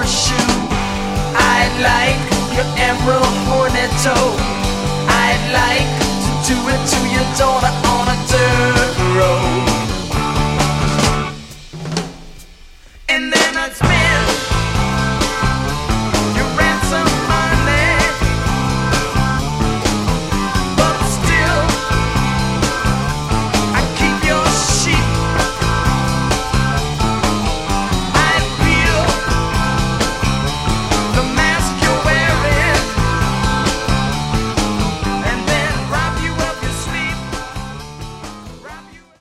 horseshoe. I'd like your emerald hornet toe. I'd like to do it to your daughter